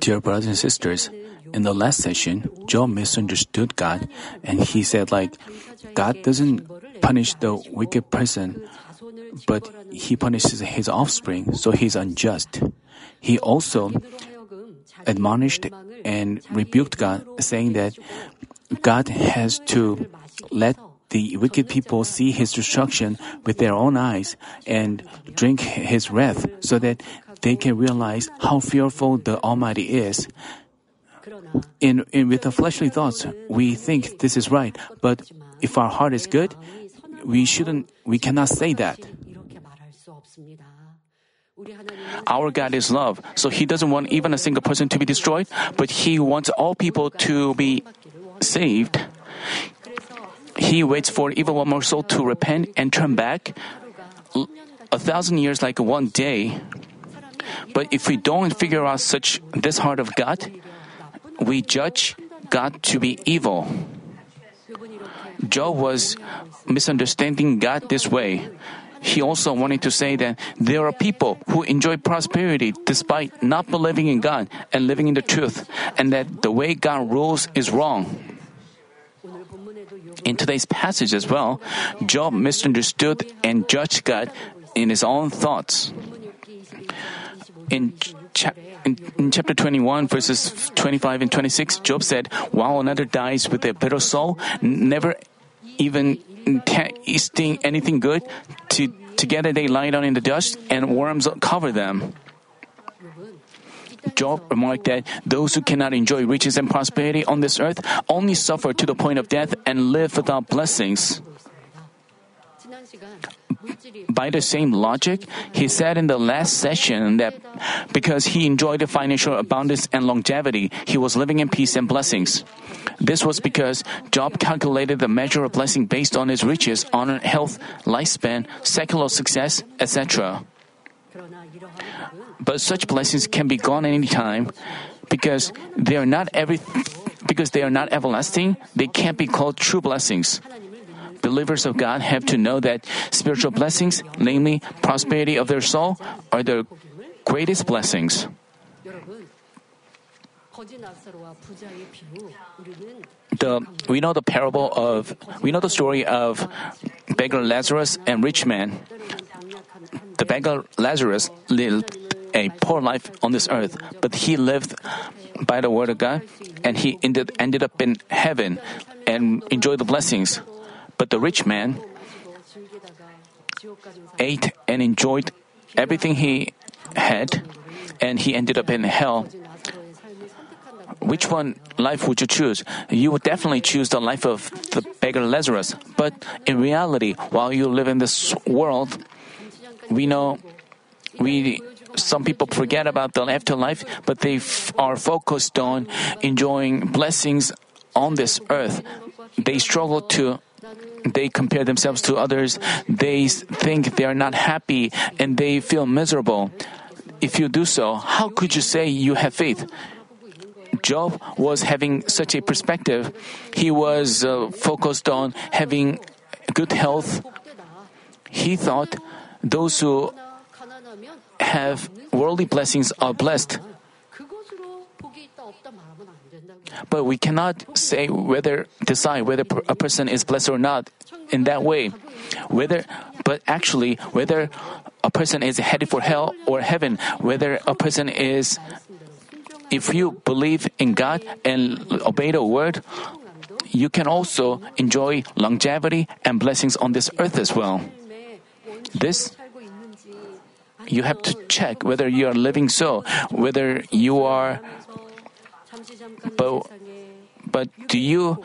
Dear brothers and sisters, in the last session, Job misunderstood God and he said like God doesn't punish the wicked person, but he punishes his offspring, so he's unjust. He also admonished and rebuked God, saying that God has to let the wicked people see his destruction with their own eyes and drink his wrath so that they can realize how fearful the Almighty is. In, in with the fleshly thoughts, we think this is right, but if our heart is good, we shouldn't, we cannot say that. Our God is love, so He doesn't want even a single person to be destroyed, but He wants all people to be saved. He waits for even one more soul to repent and turn back. A thousand years like one day. But if we don't figure out such this heart of God, we judge God to be evil. Job was misunderstanding God this way. He also wanted to say that there are people who enjoy prosperity despite not believing in God and living in the truth, and that the way God rules is wrong. In today's passage as well, Job misunderstood and judged God in his own thoughts. In, cha- in, in, chapter 21, verses 25 and 26, Job said, While another dies with a bitter soul, never even tasting anything good, to, together they lie down in the dust and worms cover them. Job remarked that those who cannot enjoy riches and prosperity on this earth only suffer to the point of death and live without blessings. By the same logic, he said in the last session that because he enjoyed financial abundance and longevity, he was living in peace and blessings. This was because Job calculated the measure of blessing based on his riches, honor, health, lifespan, secular success, etc. But such blessings can be gone any time because they are not every because they are not everlasting, they can't be called true blessings. Believers of God have to know that spiritual blessings, namely prosperity of their soul, are the greatest blessings. The, we know the parable of, we know the story of beggar Lazarus and rich man. The beggar Lazarus lived a poor life on this earth, but he lived by the word of God and he ended, ended up in heaven and enjoyed the blessings. But the rich man ate and enjoyed everything he had and he ended up in hell. Which one life would you choose? You would definitely choose the life of the beggar Lazarus. But in reality, while you live in this world, we know we some people forget about the afterlife, but they f- are focused on enjoying blessings on this earth. They struggle to they compare themselves to others. They think they are not happy and they feel miserable. If you do so, how could you say you have faith? Job was having such a perspective. He was uh, focused on having good health. He thought those who have worldly blessings are blessed. But we cannot say whether decide whether a person is blessed or not in that way. Whether, but actually, whether a person is headed for hell or heaven, whether a person is, if you believe in God and obey the word, you can also enjoy longevity and blessings on this earth as well. This you have to check whether you are living so, whether you are. But, but do you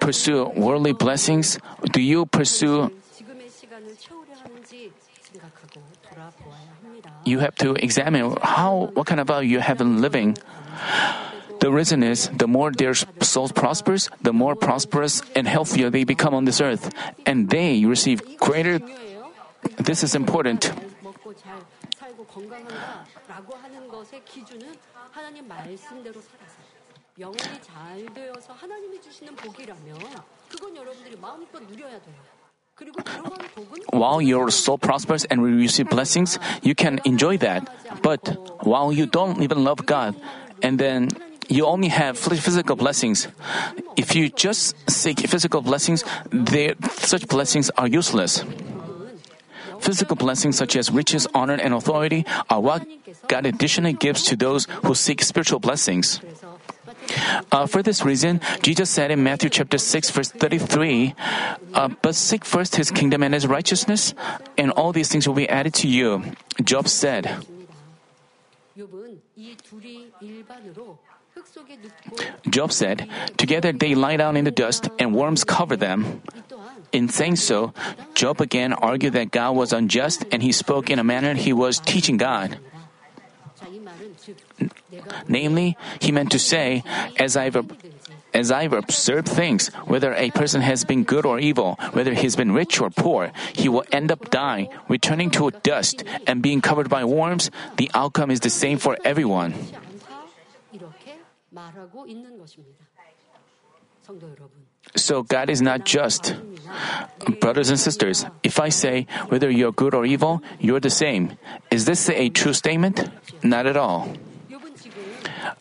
pursue worldly blessings? Do you pursue? You have to examine how what kind of value you have in living. The reason is the more their soul prospers, the more prosperous and healthier they become on this earth, and they receive greater this is important. While your soul prospers and you receive blessings, you can enjoy that. But while you don't even love God, and then you only have physical blessings. If you just seek physical blessings, such blessings are useless. Physical blessings such as riches, honor, and authority are what God additionally gives to those who seek spiritual blessings. Uh, for this reason, Jesus said in Matthew chapter 6 verse 33, uh, but seek first his kingdom and his righteousness, and all these things will be added to you. Job said, Job said, Together they lie down in the dust and worms cover them. In saying so, Job again argued that God was unjust and he spoke in a manner he was teaching God. Namely, he meant to say, as I've as I've observed things, whether a person has been good or evil, whether he's been rich or poor, he will end up dying, returning to dust, and being covered by worms. The outcome is the same for everyone. So God is not just. Brothers and sisters, if I say whether you're good or evil, you're the same. Is this a true statement? Not at all.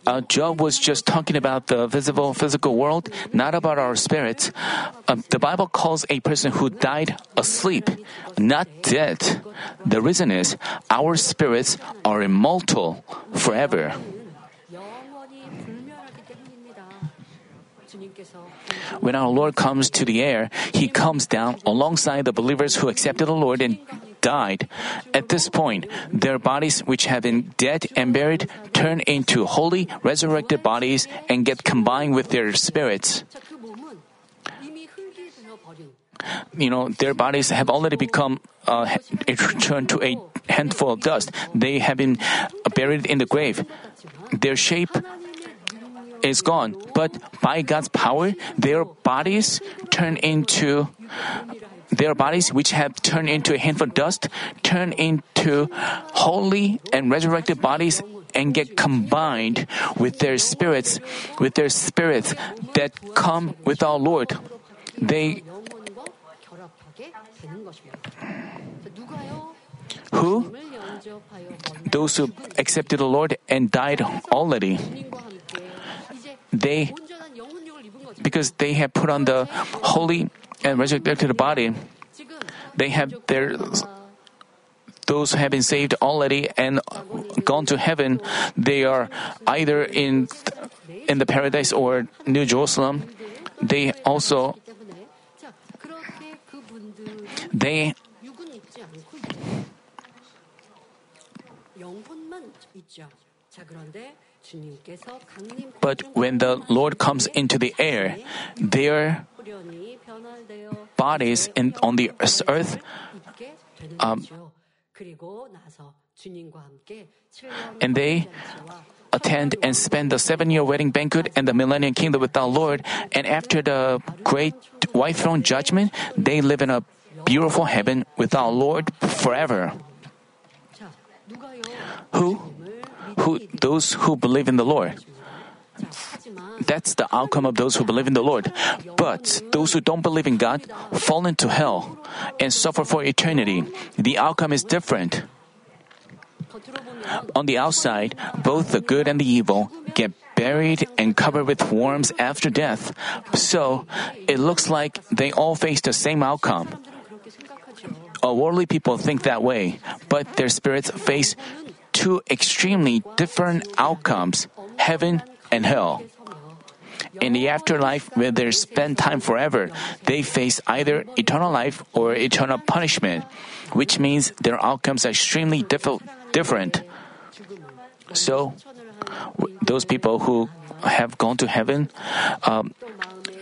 Uh, Job was just talking about the visible physical world, not about our spirits. Uh, the Bible calls a person who died asleep, not dead. The reason is our spirits are immortal forever. When our Lord comes to the air, He comes down alongside the believers who accepted the Lord and died. At this point, their bodies, which have been dead and buried, turn into holy, resurrected bodies and get combined with their spirits. You know, their bodies have already become uh, turned to a handful of dust. They have been buried in the grave. Their shape is gone, but by God's power, their bodies turn into their bodies, which have turned into a handful of dust, turn into holy and resurrected bodies and get combined with their spirits, with their spirits that come with our Lord. They who? Those who accepted the Lord and died already they because they have put on the holy and resurrected body, they have their those who have been saved already and gone to heaven. They are either in in the paradise or New Jerusalem. They also they but when the Lord comes into the air, their bodies in, on the earth um, and they attend and spend the seven year wedding banquet and the millennium kingdom with our Lord. And after the great white throne judgment, they live in a beautiful heaven with our Lord forever. Who? Who, those who believe in the Lord. That's the outcome of those who believe in the Lord. But those who don't believe in God fall into hell and suffer for eternity. The outcome is different. On the outside, both the good and the evil get buried and covered with worms after death. So it looks like they all face the same outcome. worldly people think that way, but their spirits face two extremely different outcomes heaven and hell. In the afterlife, where they spend time forever, they face either eternal life or eternal punishment, which means their outcomes are extremely diff- different. So, those people who have gone to heaven, um,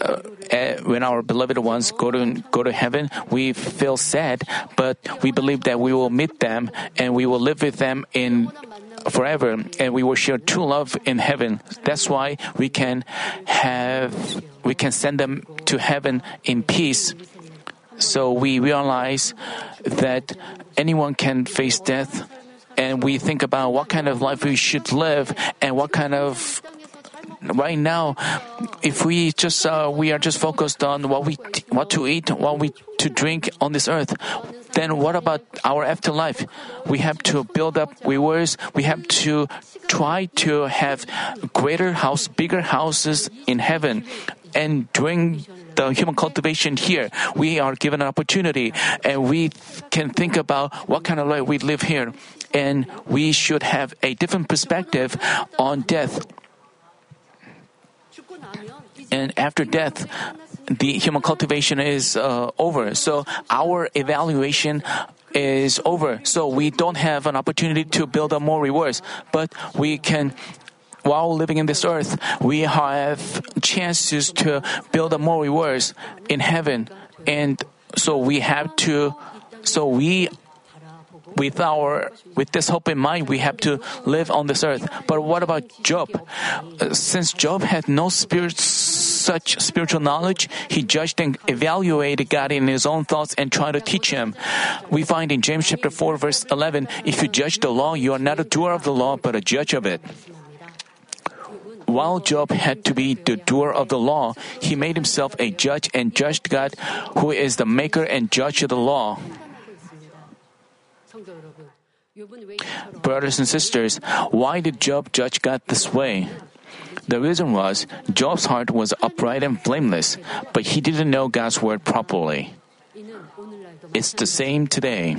uh, eh, when our beloved ones go to go to heaven, we feel sad, but we believe that we will meet them and we will live with them in forever, and we will share true love in heaven. That's why we can have we can send them to heaven in peace. So we realize that anyone can face death, and we think about what kind of life we should live and what kind of right now, if we just uh, we are just focused on what we what to eat, what we to drink on this earth, then what about our afterlife? We have to build up rewards. We have to try to have greater house, bigger houses in heaven, and during the human cultivation here, we are given an opportunity, and we can think about what kind of life we live here, and we should have a different perspective on death. And after death, the human cultivation is uh, over. So our evaluation is over. So we don't have an opportunity to build up more rewards, but we can. While living in this earth, we have chances to build up more rewards in heaven, and so we have to. So we with our with this hope in mind, we have to live on this earth. But what about Job? Uh, since Job had no spirit, such spiritual knowledge, he judged and evaluated God in his own thoughts and tried to teach him. We find in James chapter 4 verse 11, if you judge the law, you are not a doer of the law, but a judge of it. While Job had to be the doer of the law, he made himself a judge and judged God, who is the maker and judge of the law. Brothers and sisters, why did Job judge God this way? The reason was Job's heart was upright and blameless, but he didn't know God's word properly. It's the same today.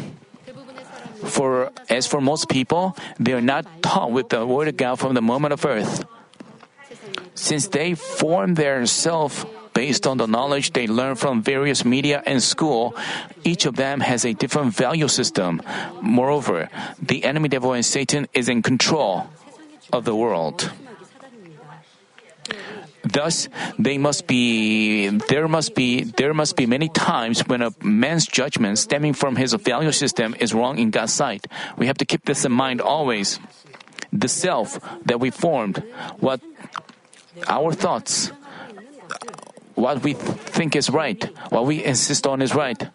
For as for most people, they are not taught with the word of God from the moment of birth. Since they form their self based on the knowledge they learn from various media and school, each of them has a different value system. Moreover, the enemy devil and Satan is in control of the world. Thus, they must be there must be there must be many times when a man's judgment stemming from his value system is wrong in God's sight. We have to keep this in mind always. The self that we formed, what our thoughts, what we think is right, what we insist on is right,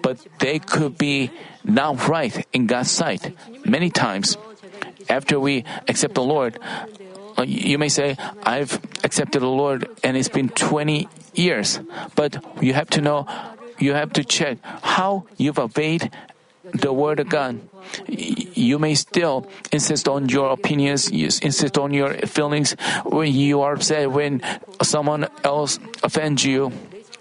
but they could be not right in God's sight. Many times, after we accept the Lord, uh, you may say, I've accepted the Lord and it's been 20 years. But you have to know, you have to check how you've obeyed the word of God. You may still insist on your opinions, insist on your feelings when you are upset, when someone else offends you.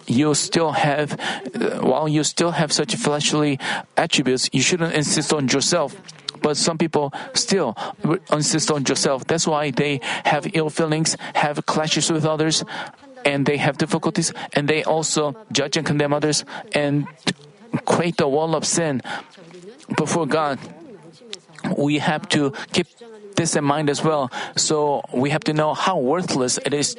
You still have, uh, while you still have such fleshly attributes, you shouldn't insist on yourself but some people still insist on yourself. That's why they have ill feelings, have clashes with others, and they have difficulties, and they also judge and condemn others and create the wall of sin before God. We have to keep this in mind as well. So we have to know how worthless it is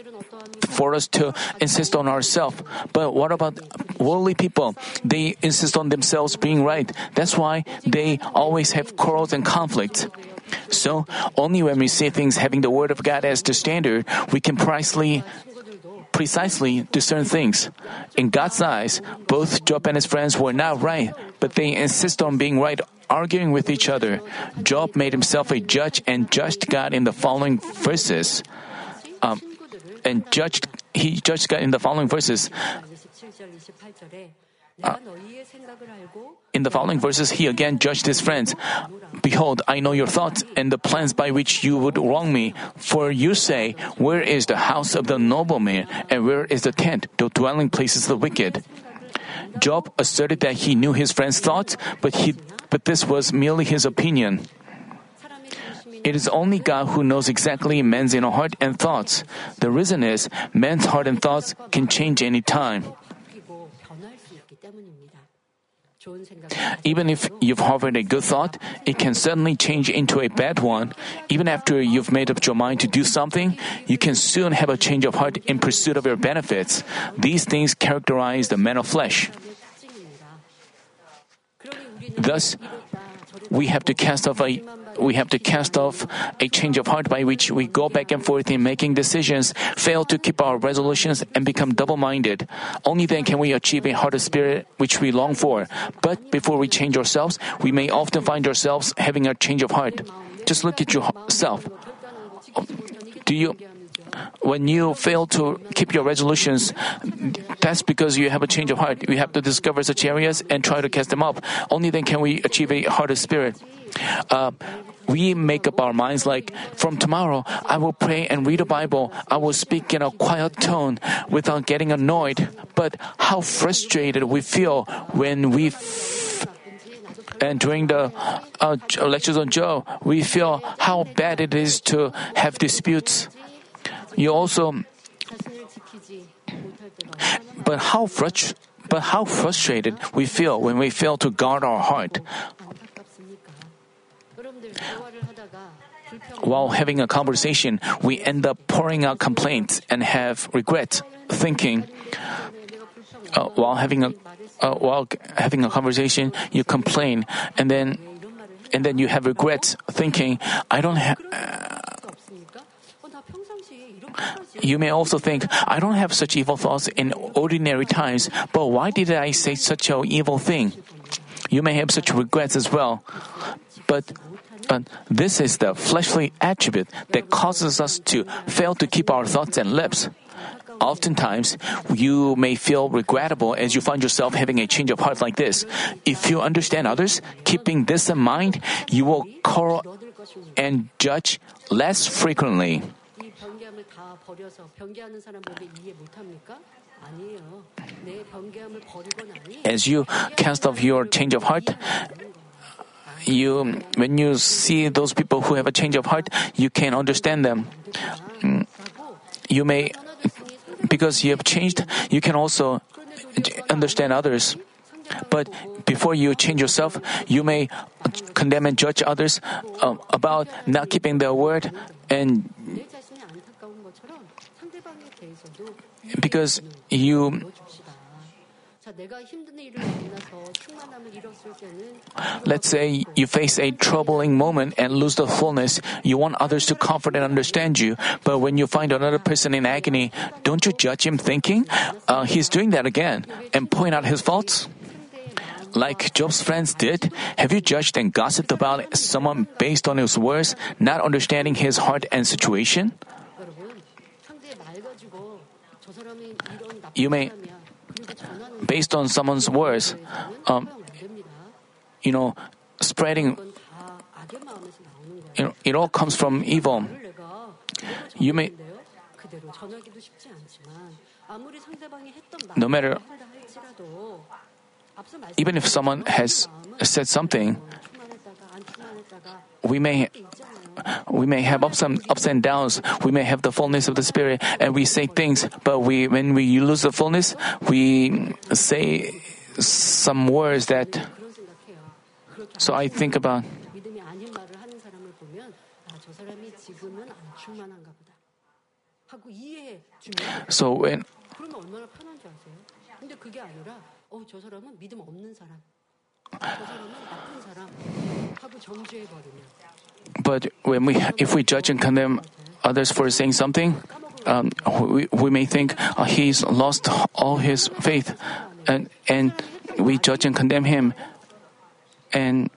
for us to insist on ourselves. But what about worldly people? They insist on themselves being right. That's why they always have quarrels and conflicts. So, only when we see things having the Word of God as the standard, we can precisely, precisely discern things. In God's eyes, both Job and his friends were not right, but they insist on being right, arguing with each other. Job made himself a judge and judged God in the following verses. Um, and judged he judged God in the following verses. Uh, in the following verses, he again judged his friends. Behold, I know your thoughts and the plans by which you would wrong me. For you say, Where is the house of the nobleman, and where is the tent, the dwelling places of the wicked? Job asserted that he knew his friend's thoughts, but he, but this was merely his opinion. It is only God who knows exactly man's inner heart and thoughts. The reason is man's heart and thoughts can change any time. Even if you've harbored a good thought, it can suddenly change into a bad one. Even after you've made up your mind to do something, you can soon have a change of heart in pursuit of your benefits. These things characterize the man of flesh. Thus, we have to cast off a we have to cast off a change of heart by which we go back and forth in making decisions, fail to keep our resolutions, and become double minded. Only then can we achieve a heart of spirit which we long for. But before we change ourselves, we may often find ourselves having a change of heart. Just look at yourself. Do you when you fail to keep your resolutions, that's because you have a change of heart. We have to discover such areas and try to cast them up. Only then can we achieve a heart of spirit. Uh, we make up our minds like, from tomorrow, I will pray and read the Bible. I will speak in a quiet tone without getting annoyed. But how frustrated we feel when we f- and during the uh, lectures on Job, we feel how bad it is to have disputes. You also, but how frust- but how frustrated we feel when we fail to guard our heart. While having a conversation, we end up pouring out complaints and have regret, thinking. Uh, while having a uh, while having a conversation, you complain, and then and then you have regrets, thinking, "I don't have." You may also think, I don't have such evil thoughts in ordinary times, but why did I say such an evil thing? You may have such regrets as well. But uh, this is the fleshly attribute that causes us to fail to keep our thoughts and lips. Oftentimes, you may feel regrettable as you find yourself having a change of heart like this. If you understand others, keeping this in mind, you will quarrel and judge less frequently. As you cast off your change of heart, you when you see those people who have a change of heart, you can understand them. Mm, you may because you have changed, you can also understand others. But before you change yourself, you may condemn and judge others uh, about not keeping their word and because you Let's say you face a troubling moment and lose the fullness. You want others to comfort and understand you. But when you find another person in agony, don't you judge him thinking, uh, he's doing that again, and point out his faults? Like Job's friends did, have you judged and gossiped about someone based on his words, not understanding his heart and situation? You may based on someone's words, um, you know, spreading, you know, it all comes from evil. You may, no matter, even if someone has said something, we may we may have ups and ups and downs. We may have the fullness of the spirit, and we say things. But we, when we lose the fullness, we say some words that. So I think about. So when. But when we, if we judge and condemn others for saying something, um, we, we may think uh, he's lost all his faith, and and we judge and condemn him, and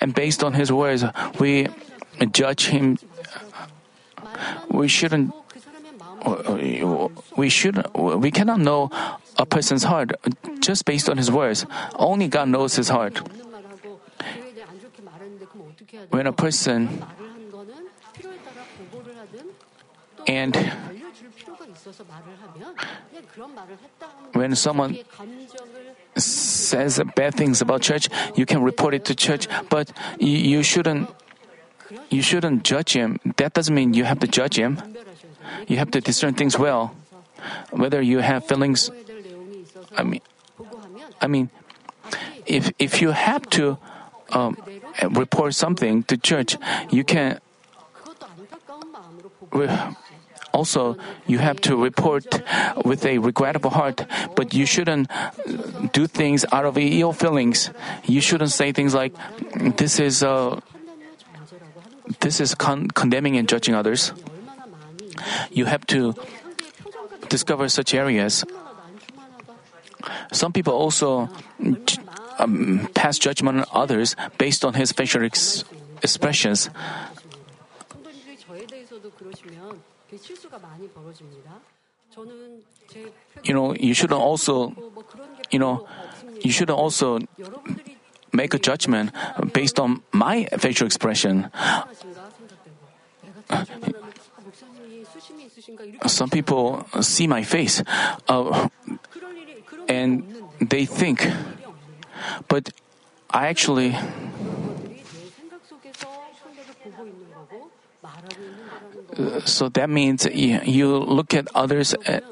and based on his words, we judge him. We shouldn't. We should. We cannot know a person's heart just based on his words. Only God knows his heart. When a person and when someone says bad things about church, you can report it to church, but you shouldn't you shouldn't judge him. That doesn't mean you have to judge him. You have to discern things well. Whether you have feelings I mean, I mean, if if you have to um, report something to church, you can. Also, you have to report with a regrettable heart, but you shouldn't do things out of ill feelings. You shouldn't say things like, "This is uh, this is con- condemning and judging others." You have to discover such areas. Some people also um, pass judgment on others based on his facial ex- expressions. You know, you shouldn't also, you know, you shouldn't also make a judgment based on my facial expression some people see my face uh, and they think, but I actually. Uh, so that means you, look at others. At,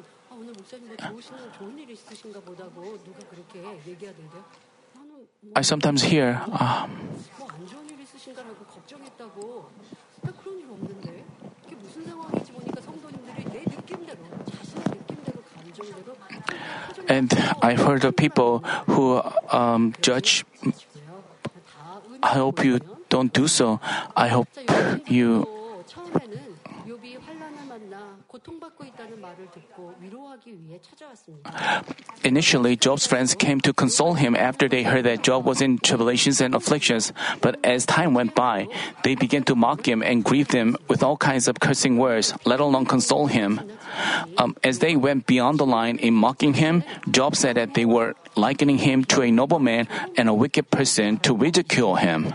I sometimes hear. 뭐 안 좋은 일 있으신가라고 걱정했다고 나 그런 일 없는데 이게 무슨 상황인지 보니까 성도님들이 내 느낌대로 자신의 느낌대로 감정대로 and I've heard of people who um, judge. 다 I hope you don't do so. I hope you Initially, Job's friends came to console him after they heard that Job was in tribulations and afflictions. But as time went by, they began to mock him and grieve him with all kinds of cursing words, let alone console him. Um, as they went beyond the line in mocking him, Job said that they were likening him to a nobleman and a wicked person to ridicule him.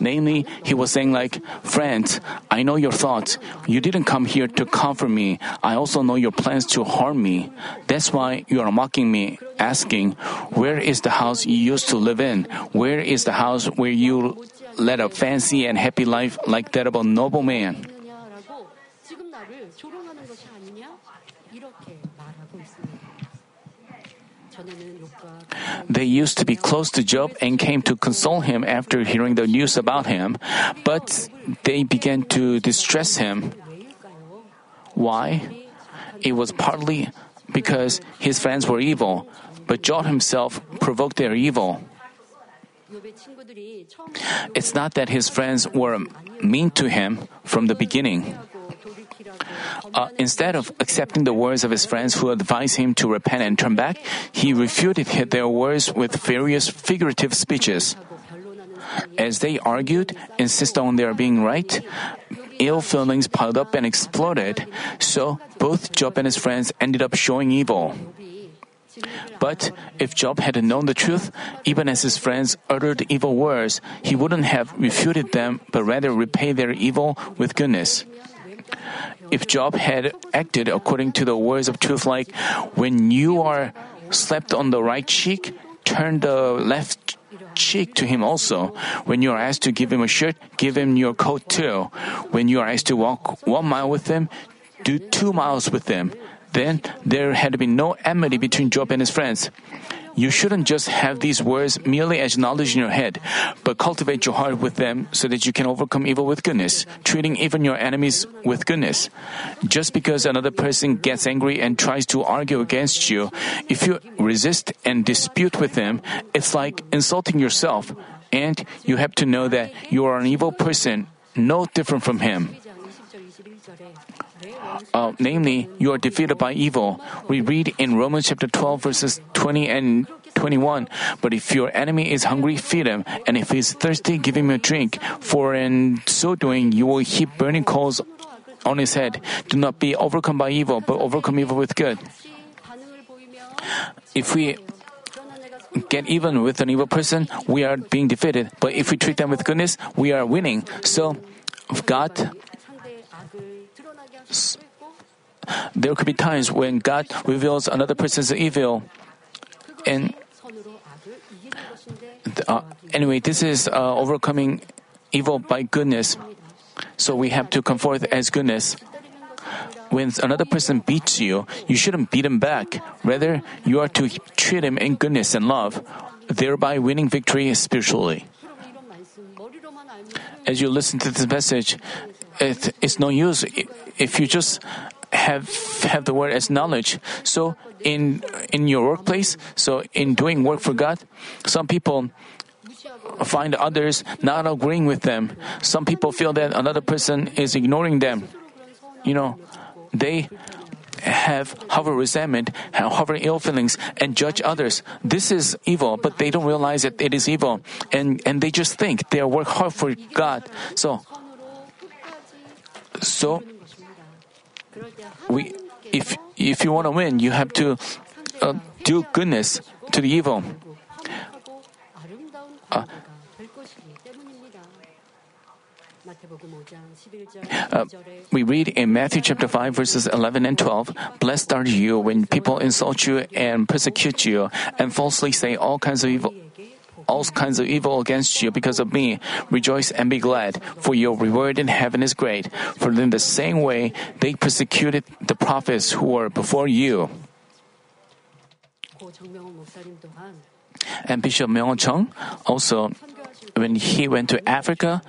Namely, he was saying like, friend, I know your thoughts. You didn't come here to comfort me. I also know your plans to harm me. That's why you are mocking me, asking, where is the house you used to live in? Where is the house where you led a fancy and happy life like that of a noble man? They used to be close to Job and came to console him after hearing the news about him, but they began to distress him. Why? It was partly because his friends were evil, but Job himself provoked their evil. It's not that his friends were mean to him from the beginning. Uh, instead of accepting the words of his friends who advised him to repent and turn back, he refuted their words with various figurative speeches. As they argued, insisted on their being right, ill feelings piled up and exploded, so both Job and his friends ended up showing evil. But if Job had known the truth, even as his friends uttered evil words, he wouldn't have refuted them, but rather repaid their evil with goodness. If Job had acted according to the words of truth, like, when you are slapped on the right cheek, turn the left cheek to him also. When you are asked to give him a shirt, give him your coat too. When you are asked to walk one mile with him, do two miles with them. Then there had been no enmity between Job and his friends. You shouldn't just have these words merely as knowledge in your head, but cultivate your heart with them so that you can overcome evil with goodness, treating even your enemies with goodness. Just because another person gets angry and tries to argue against you, if you resist and dispute with them, it's like insulting yourself. And you have to know that you are an evil person, no different from him uh, namely, you are defeated by evil. We read in Romans chapter 12, verses 20 and 21. But if your enemy is hungry, feed him, and if he is thirsty, give him a drink. For in so doing, you will heap burning coals on his head. Do not be overcome by evil, but overcome evil with good. If we get even with an evil person, we are being defeated. But if we treat them with goodness, we are winning. So, God there could be times when God reveals another person's evil. And uh, anyway, this is uh, overcoming evil by goodness. So we have to come forth as goodness. When another person beats you, you shouldn't beat him back. Rather, you are to treat him in goodness and love, thereby winning victory spiritually. As you listen to this message, it, it's no use if you just have have the word as knowledge. So in in your workplace, so in doing work for God, some people find others not agreeing with them. Some people feel that another person is ignoring them. You know, they have harbor resentment, harbor ill feelings, and judge others. This is evil, but they don't realize that it is evil, and and they just think they are work hard for God. So, so we, if if you want to win, you have to uh, do goodness to the evil. Uh, uh, we read in Matthew chapter 5 verses 11 and 12, Blessed are you when people insult you and persecute you and falsely say all kinds of evil all kinds of evil against you because of me. Rejoice and be glad, for your reward in heaven is great. For in the same way they persecuted the prophets who were before you. And Bishop Myung Chung also, when he went to Africa,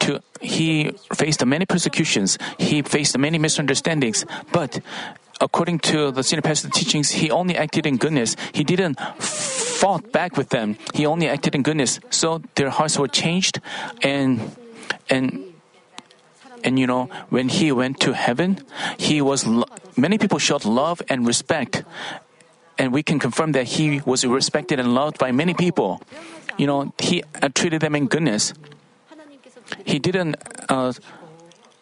to, he faced many persecutions. He faced many misunderstandings. But according to the senior pastor's teachings, he only acted in goodness. He didn't fought back with them. He only acted in goodness. So their hearts were changed, and and and you know when he went to heaven, he was many people showed love and respect, and we can confirm that he was respected and loved by many people. You know he treated them in goodness. He didn't. Uh,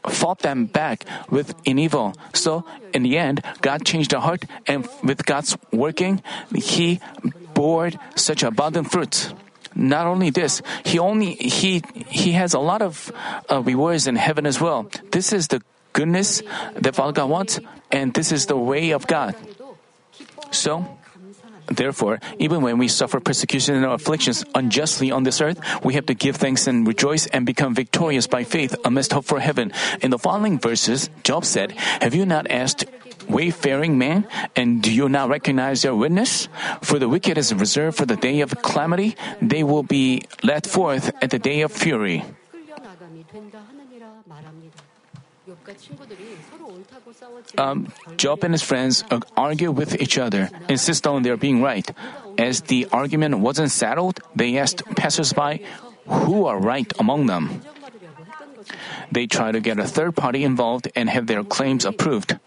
fought them back with in evil. So in the end, God changed the heart, and with God's working, He bore such abundant fruits. Not only this, He only He He has a lot of uh, rewards in heaven as well. This is the goodness that Father God wants, and this is the way of God. So Therefore, even when we suffer persecution and afflictions unjustly on this earth, we have to give thanks and rejoice and become victorious by faith amidst hope for heaven. In the following verses, Job said, Have you not asked wayfaring man, and do you not recognize their witness? For the wicked is reserved for the day of calamity, they will be led forth at the day of fury. Um, Job and his friends argue with each other, insist on their being right. As the argument wasn't settled, they asked passersby who are right among them. They try to get a third party involved and have their claims approved.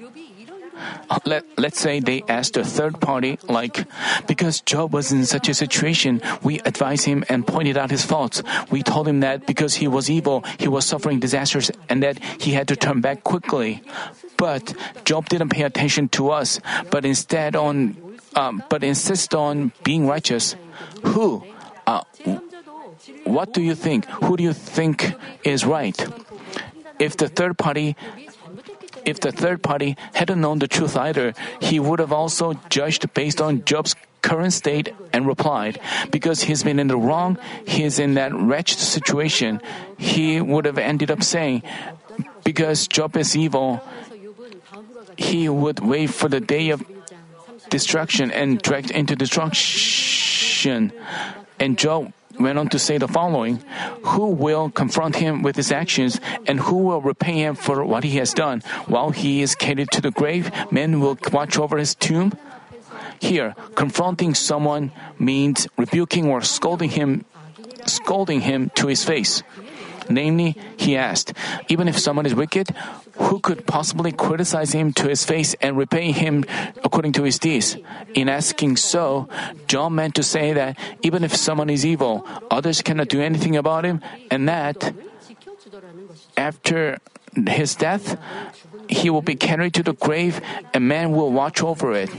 Uh, let, let's say they asked a third party, like, because Job was in such a situation, we advised him and pointed out his faults. We told him that because he was evil, he was suffering disasters and that he had to turn back quickly. But Job didn't pay attention to us, but instead on, um, but insist on being righteous. Who? Uh, what do you think? Who do you think is right? If the third party if the third party hadn't known the truth either, he would have also judged based on Job's current state and replied, Because he's been in the wrong, he's in that wretched situation. He would have ended up saying, Because Job is evil, he would wait for the day of destruction and dragged into destruction. And Job went on to say the following Who will confront him with his actions, and who will repay him for what he has done? While he is carried to the grave, men will watch over his tomb. Here, confronting someone means rebuking or scolding him, scolding him to his face. Namely, he asked, even if someone is wicked, who could possibly criticize him to his face and repay him according to his deeds? In asking so, Job meant to say that even if someone is evil, others cannot do anything about him, and that after his death, he will be carried to the grave and man will watch over it.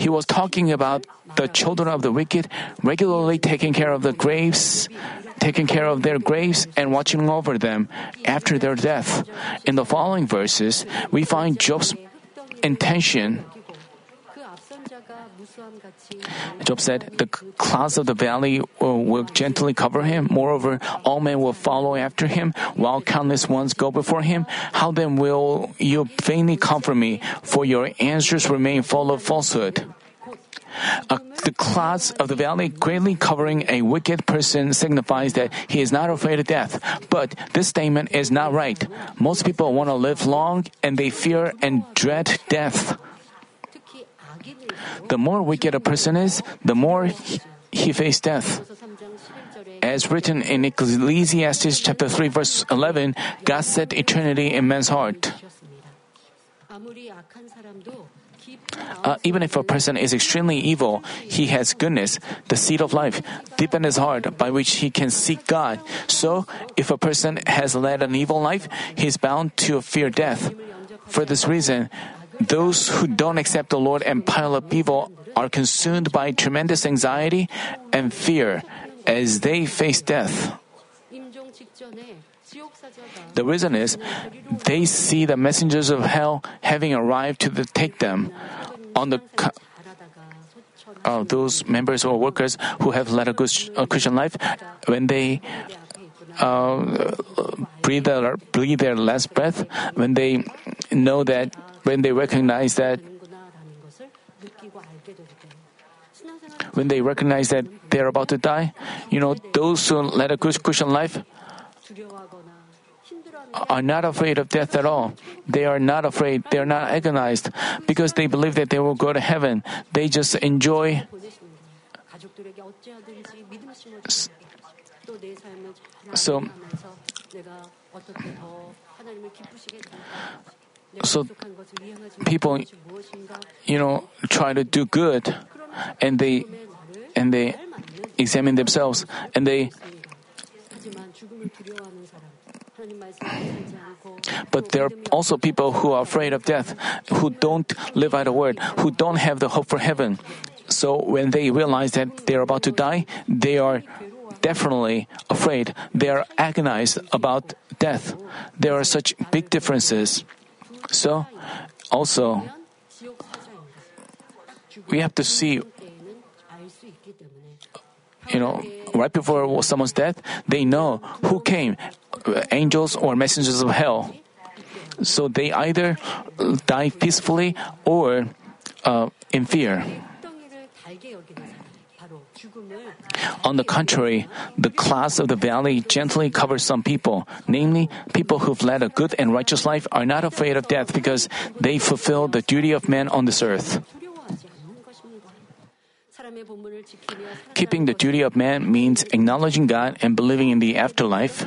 He was talking about the children of the wicked regularly taking care of the graves taking care of their graves and watching over them after their death. In the following verses, we find Job's intention. Job said, The clouds of the valley will, gently cover him. Moreover, all men will follow after him, while countless ones go before him. How then will you vainly comfort me? For your answers remain full of falsehood. The clouds of the valley greatly covering a wicked person signifies that he is not afraid of death. But this statement is not right. Most people want to live long and they fear and dread death. The more wicked a person is, the more he, he faces death. As written in Ecclesiastes chapter 3 verse 11, God set eternity in man's heart. Uh, even if a person is extremely evil, he has goodness, the seed of life, deep in his heart by which he can seek God. So, if a person has led an evil life, he is bound to fear death. For this reason, those who don't accept the Lord and pile up evil are consumed by tremendous anxiety and fear as they face death. The reason is they see the messengers of hell having arrived to the, take them. On the uh, those members or workers who have led a good a Christian life, when they uh, breathe, their, breathe their last breath, when they know that, when they recognize that, when they recognize that they're about to die, you know, those who led a good Christian life, are not afraid of death at all. They are not afraid, they are not agonized because they believe that they will go to heaven. They just enjoy. So, so people, you know, try to do good, and they, and they examine themselves, and they But there are also people who are afraid of death, who don't live by the word, who don't have the hope for heaven. So when they realize that they're about to die, they are definitely afraid. They are agonized about death. There are such big differences. So, also, we have to see, you know, right before someone's death, they know who came uh, angels or messengers of hell. So they either uh, die peacefully or uh, in fear. On the contrary, the clouds of the valley gently covers some people. Namely, people who've led a good and righteous life are not afraid of death because they fulfill the duty of man on this earth. Keeping the duty of man means acknowledging God and believing in the afterlife.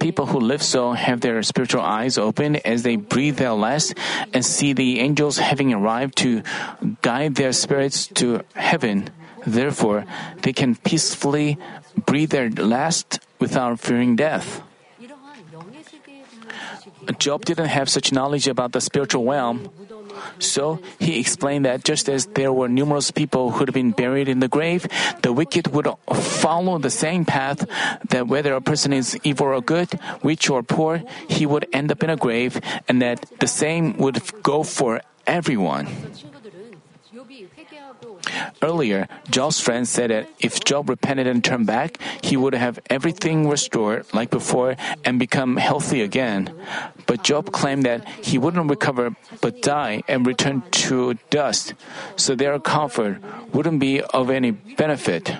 People who live so have their spiritual eyes open as they breathe their last and see the angels having arrived to guide their spirits to heaven. Therefore, they can peacefully breathe their last without fearing death. Job didn't have such knowledge about the spiritual realm so he explained that just as there were numerous people who'd been buried in the grave, the wicked would follow the same path that whether a person is evil or good, rich or poor, he would end up in a grave, and that the same would go for everyone. Earlier, Job's friends said that if Job repented and turned back, he would have everything restored like before and become healthy again. But Job claimed that he wouldn't recover but die and return to dust. So their comfort wouldn't be of any benefit.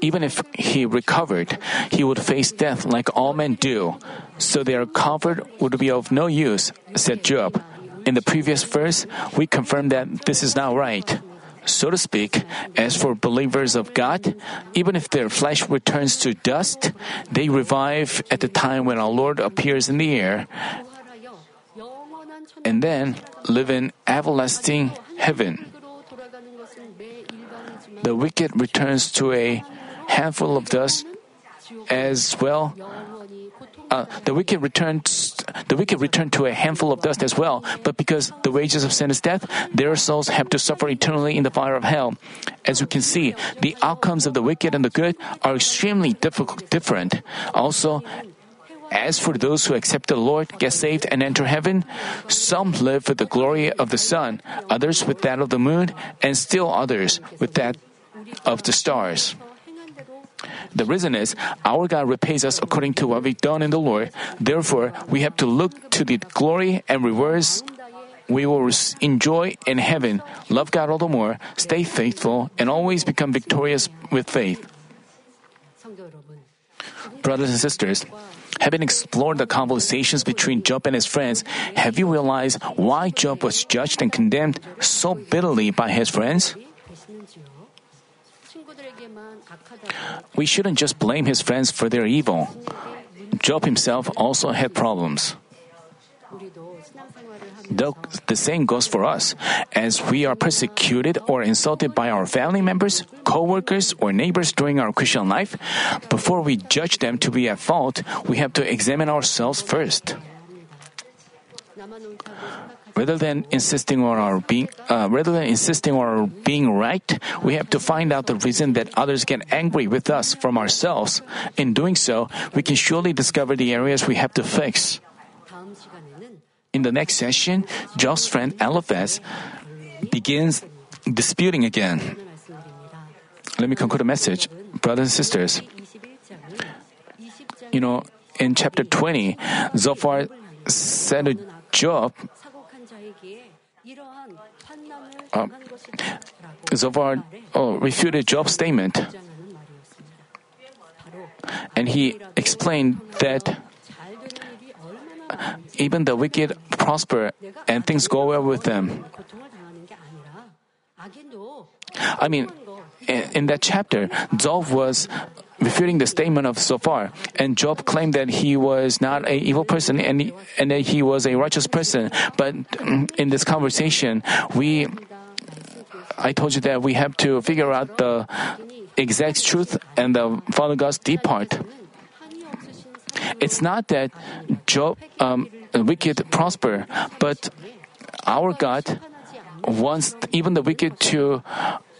Even if he recovered, he would face death like all men do. So their comfort would be of no use, said Job. In the previous verse, we confirmed that this is not right. So to speak, as for believers of God, even if their flesh returns to dust, they revive at the time when our Lord appears in the air and then live in everlasting heaven the wicked returns to a handful of dust as well. Uh, the wicked returns the wicked return to a handful of dust as well. But because the wages of sin is death their souls have to suffer eternally in the fire of hell. As we can see the outcomes of the wicked and the good are extremely difficult, different. Also as for those who accept the Lord, get saved, and enter heaven, some live with the glory of the sun, others with that of the moon, and still others with that of the stars. The reason is our God repays us according to what we've done in the Lord. Therefore, we have to look to the glory and rewards we will enjoy in heaven. Love God all the more, stay faithful, and always become victorious with faith. Brothers and sisters, having explored the conversations between Job and his friends, have you realized why Job was judged and condemned so bitterly by his friends? We shouldn't just blame his friends for their evil. Job himself also had problems. The, the same goes for us. As we are persecuted or insulted by our family members, co-workers, or neighbors during our Christian life, before we judge them to be at fault, we have to examine ourselves first. Rather than insisting on our being, uh, rather than insisting on our being right, we have to find out the reason that others get angry with us from ourselves. In doing so, we can surely discover the areas we have to fix. In the next session, Job's friend Eliphaz begins disputing again. Let me conclude the message. Brothers and sisters, you know, in chapter 20, Zophar said to Job, uh, Zophar oh, refuted Job's statement. And he explained that even the wicked prosper and things go well with them. I mean, in that chapter, Job was refuting the statement of Zophar, and Job claimed that he was not an evil person and, and that he was a righteous person. But in this conversation, we, I told you that we have to figure out the exact truth and the Father God's deep part. It's not that Job, um, wicked prosper, but our God wants even the wicked to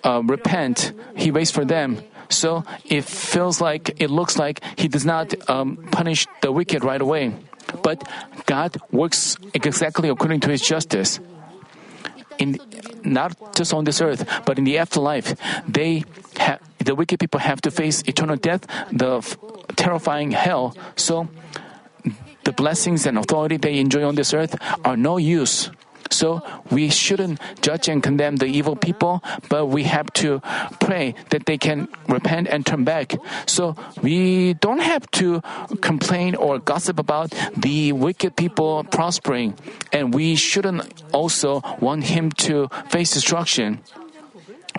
uh, repent. He waits for them. So it feels like, it looks like He does not um, punish the wicked right away. But God works exactly according to His justice. In, not just on this earth, but in the afterlife, they ha- the wicked people have to face eternal death, the f- terrifying hell. So, the blessings and authority they enjoy on this earth are no use. So we shouldn't judge and condemn the evil people, but we have to pray that they can repent and turn back. So we don't have to complain or gossip about the wicked people prospering, and we shouldn't also want him to face destruction.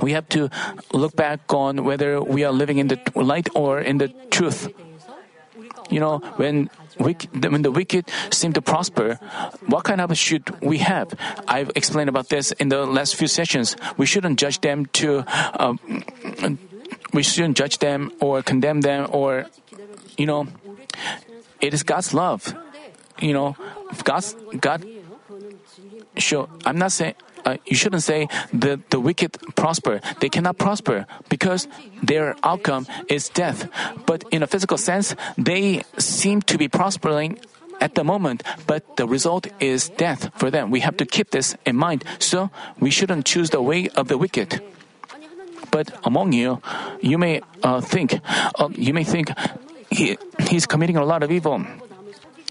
We have to look back on whether we are living in the light or in the truth. You know, when when the wicked seem to prosper, what kind of should we have? I've explained about this in the last few sessions. We shouldn't judge them to, uh, we shouldn't judge them or condemn them or, you know, it is God's love. You know, God's, God, sure, I'm not saying, uh, you shouldn't say that the wicked prosper. They cannot prosper because their outcome is death. But in a physical sense, they seem to be prospering at the moment, but the result is death for them. We have to keep this in mind. So we shouldn't choose the way of the wicked. But among you, you may uh, think, uh, you may think he, he's committing a lot of evil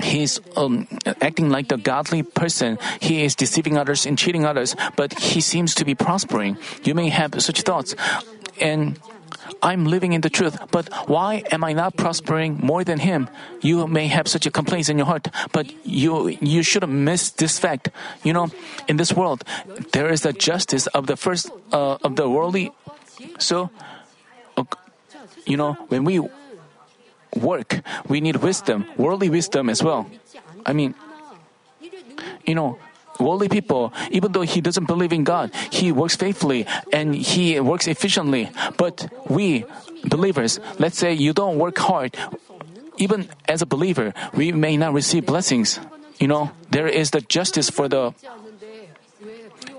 he's um, acting like the godly person. He is deceiving others and cheating others, but he seems to be prospering. You may have such thoughts. And I'm living in the truth, but why am I not prospering more than him? You may have such a complaint in your heart, but you you shouldn't miss this fact. You know, in this world, there is the justice of the first uh, of the worldly. So, you know, when we work, we need wisdom, worldly wisdom as well. I mean, you know, worldly people, even though he doesn't believe in God, he works faithfully and he works efficiently. But we, believers, let's say you don't work hard, even as a believer, we may not receive blessings. You know, there is the justice for the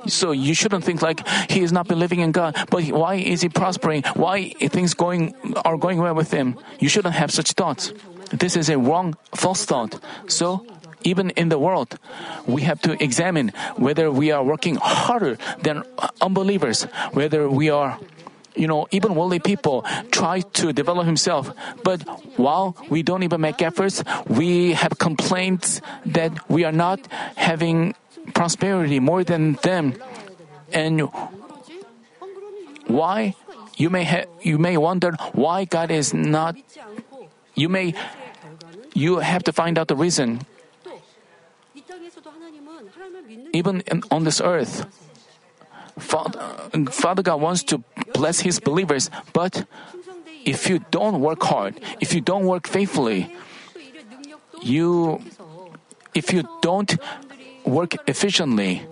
so you shouldn't think like he is not believing in God, but why is he prospering? Why things going are going well with him? You shouldn't have such thoughts. This is a wrong, false thought. So even in the world, we have to examine whether we are working harder than unbelievers, whether we are you know, even worldly people try to develop himself, but while we don't even make efforts, we have complaints that we are not having prosperity more than them. And why you may ha- you may wonder why God is not you may you have to find out the reason. Even in, on this earth, Father, God wants to bless His believers, but if you don't work hard, if you don't work faithfully, you, if you don't work efficiently,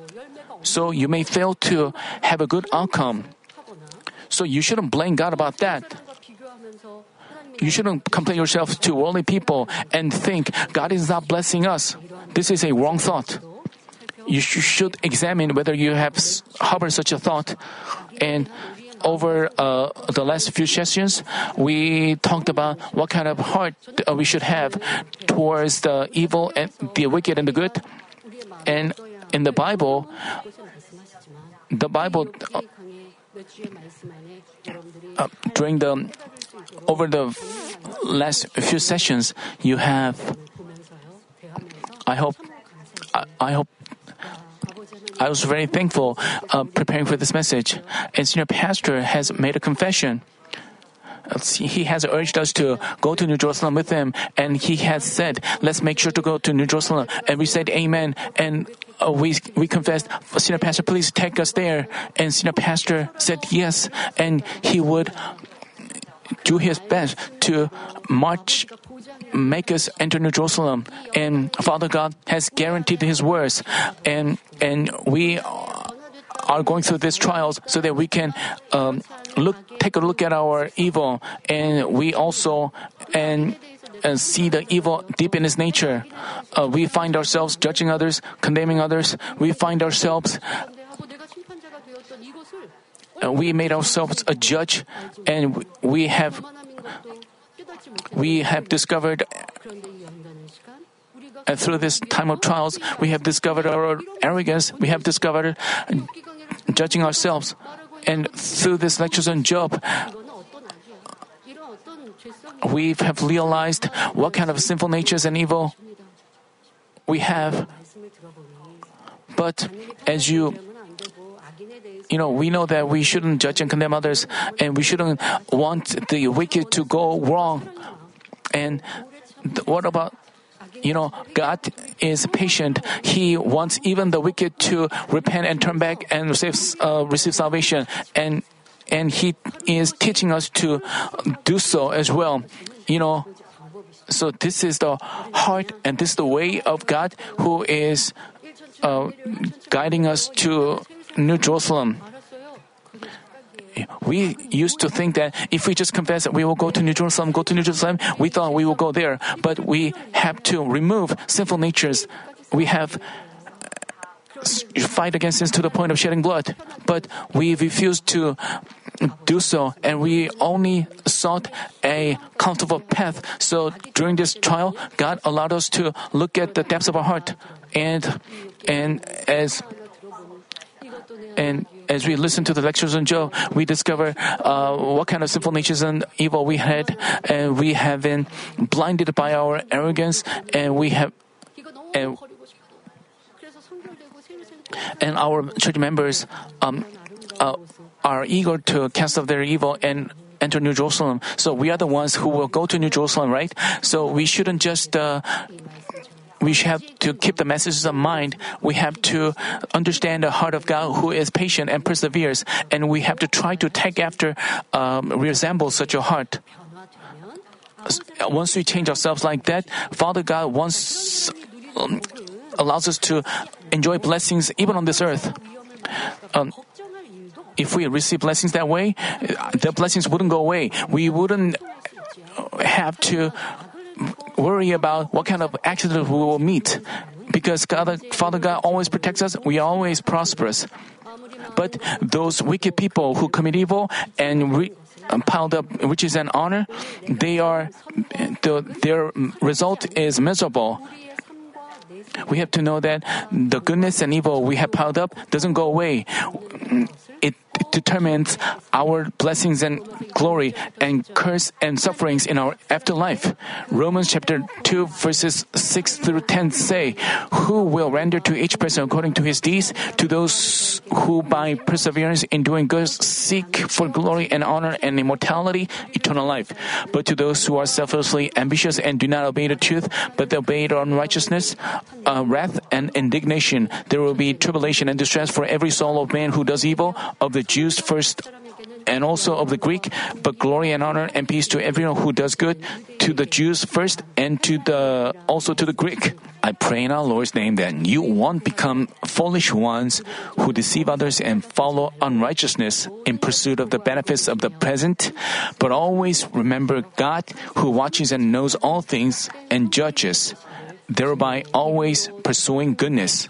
so you may fail to have a good outcome. So you shouldn't blame God about that. You shouldn't compare yourself to worldly people and think God is not blessing us. This is a wrong thought. You should examine whether you have harbored such a thought. And over uh, the last few sessions, we talked about what kind of heart uh, we should have towards the evil and the wicked and the good. And in the Bible, the Bible uh, during the over the last few sessions, you have. I hope. I, I hope. I was very thankful uh, preparing for this message. And senior pastor has made a confession. He has urged us to go to New Jerusalem with him, and he has said, "Let's make sure to go to New Jerusalem." And we said, "Amen." And uh, we we confessed, "Senior pastor, please take us there." And senior pastor said yes, and he would do his best to march, make us enter New Jerusalem. And Father God has guaranteed His words, and and we are going through these trials so that we can um, look, take a look at our evil, and we also and. and see the evil deep in its nature. Uh, we find ourselves judging others, condemning others. We find ourselves uh, we made ourselves a judge, and we have we have discovered uh, through this time of trials, we have discovered our arrogance. We have discovered judging ourselves, and through this lectures on Job, we have realized what kind of sinful natures and evil we have. But as you you know, we know that we shouldn't judge and condemn others, and we shouldn't want the wicked to go wrong. And th- what about you know, God is patient. He wants even the wicked to repent and turn back and receive, uh, receive salvation. And, and He is teaching us to do so as well. You know, so this is the heart and this is the way of God who is uh, guiding us to New Jerusalem. We used to think that if we just confess that we will go to New Jerusalem, go to New Jerusalem, we thought we will go there. But we have to remove sinful natures. We have uh, fight against sins to the point of shedding blood. But we refuse to do so, and we only sought a comfortable path. So during this trial, God allowed us to look at the depths of our heart, and and as and as we listen to the lectures on Job, we discover uh, what kind of sinful natures and evil we had, and we have been blinded by our arrogance, and we have, and, and our church members um, uh, are eager to cast off their evil and enter New Jerusalem. So we are the ones who will go to New Jerusalem, right? So we shouldn't just uh, we have to keep the messages in mind. We have to understand the heart of God who is patient and perseveres, and we have to try to take after, um, resemble such a heart. Once we change ourselves like that, Father God wants um, allows us to enjoy blessings even on this earth. Um, if we receive blessings that way, the blessings wouldn't go away. We wouldn't have to worry about what kind of accident we will meet. Because God, Father God always protects us, we are always prosperous. But those wicked people who commit evil and re- um, piled up riches and honor, they are the, their result is miserable. We have to know that the goodness and evil we have piled up doesn't go away. It determines our blessings and glory and curse and sufferings in our afterlife. Romans chapter 2 verses 6 through 10 say, Who will render to each person according to his deeds? To those who by perseverance in doing good seek for glory and honor and immortality, eternal life. But to those who are selfishly ambitious and do not obey the truth, but they obey their unrighteousness, uh, wrath and indignation, there will be tribulation and distress for every soul of man who does evil, of the Jews first and also of the Greek, but glory and honor and peace to everyone who does good, to the Jews first, and to the also to the Greek. I pray in our Lord's name that you won't become foolish ones who deceive others and follow unrighteousness in pursuit of the benefits of the present, but always remember God who watches and knows all things and judges, thereby always pursuing goodness.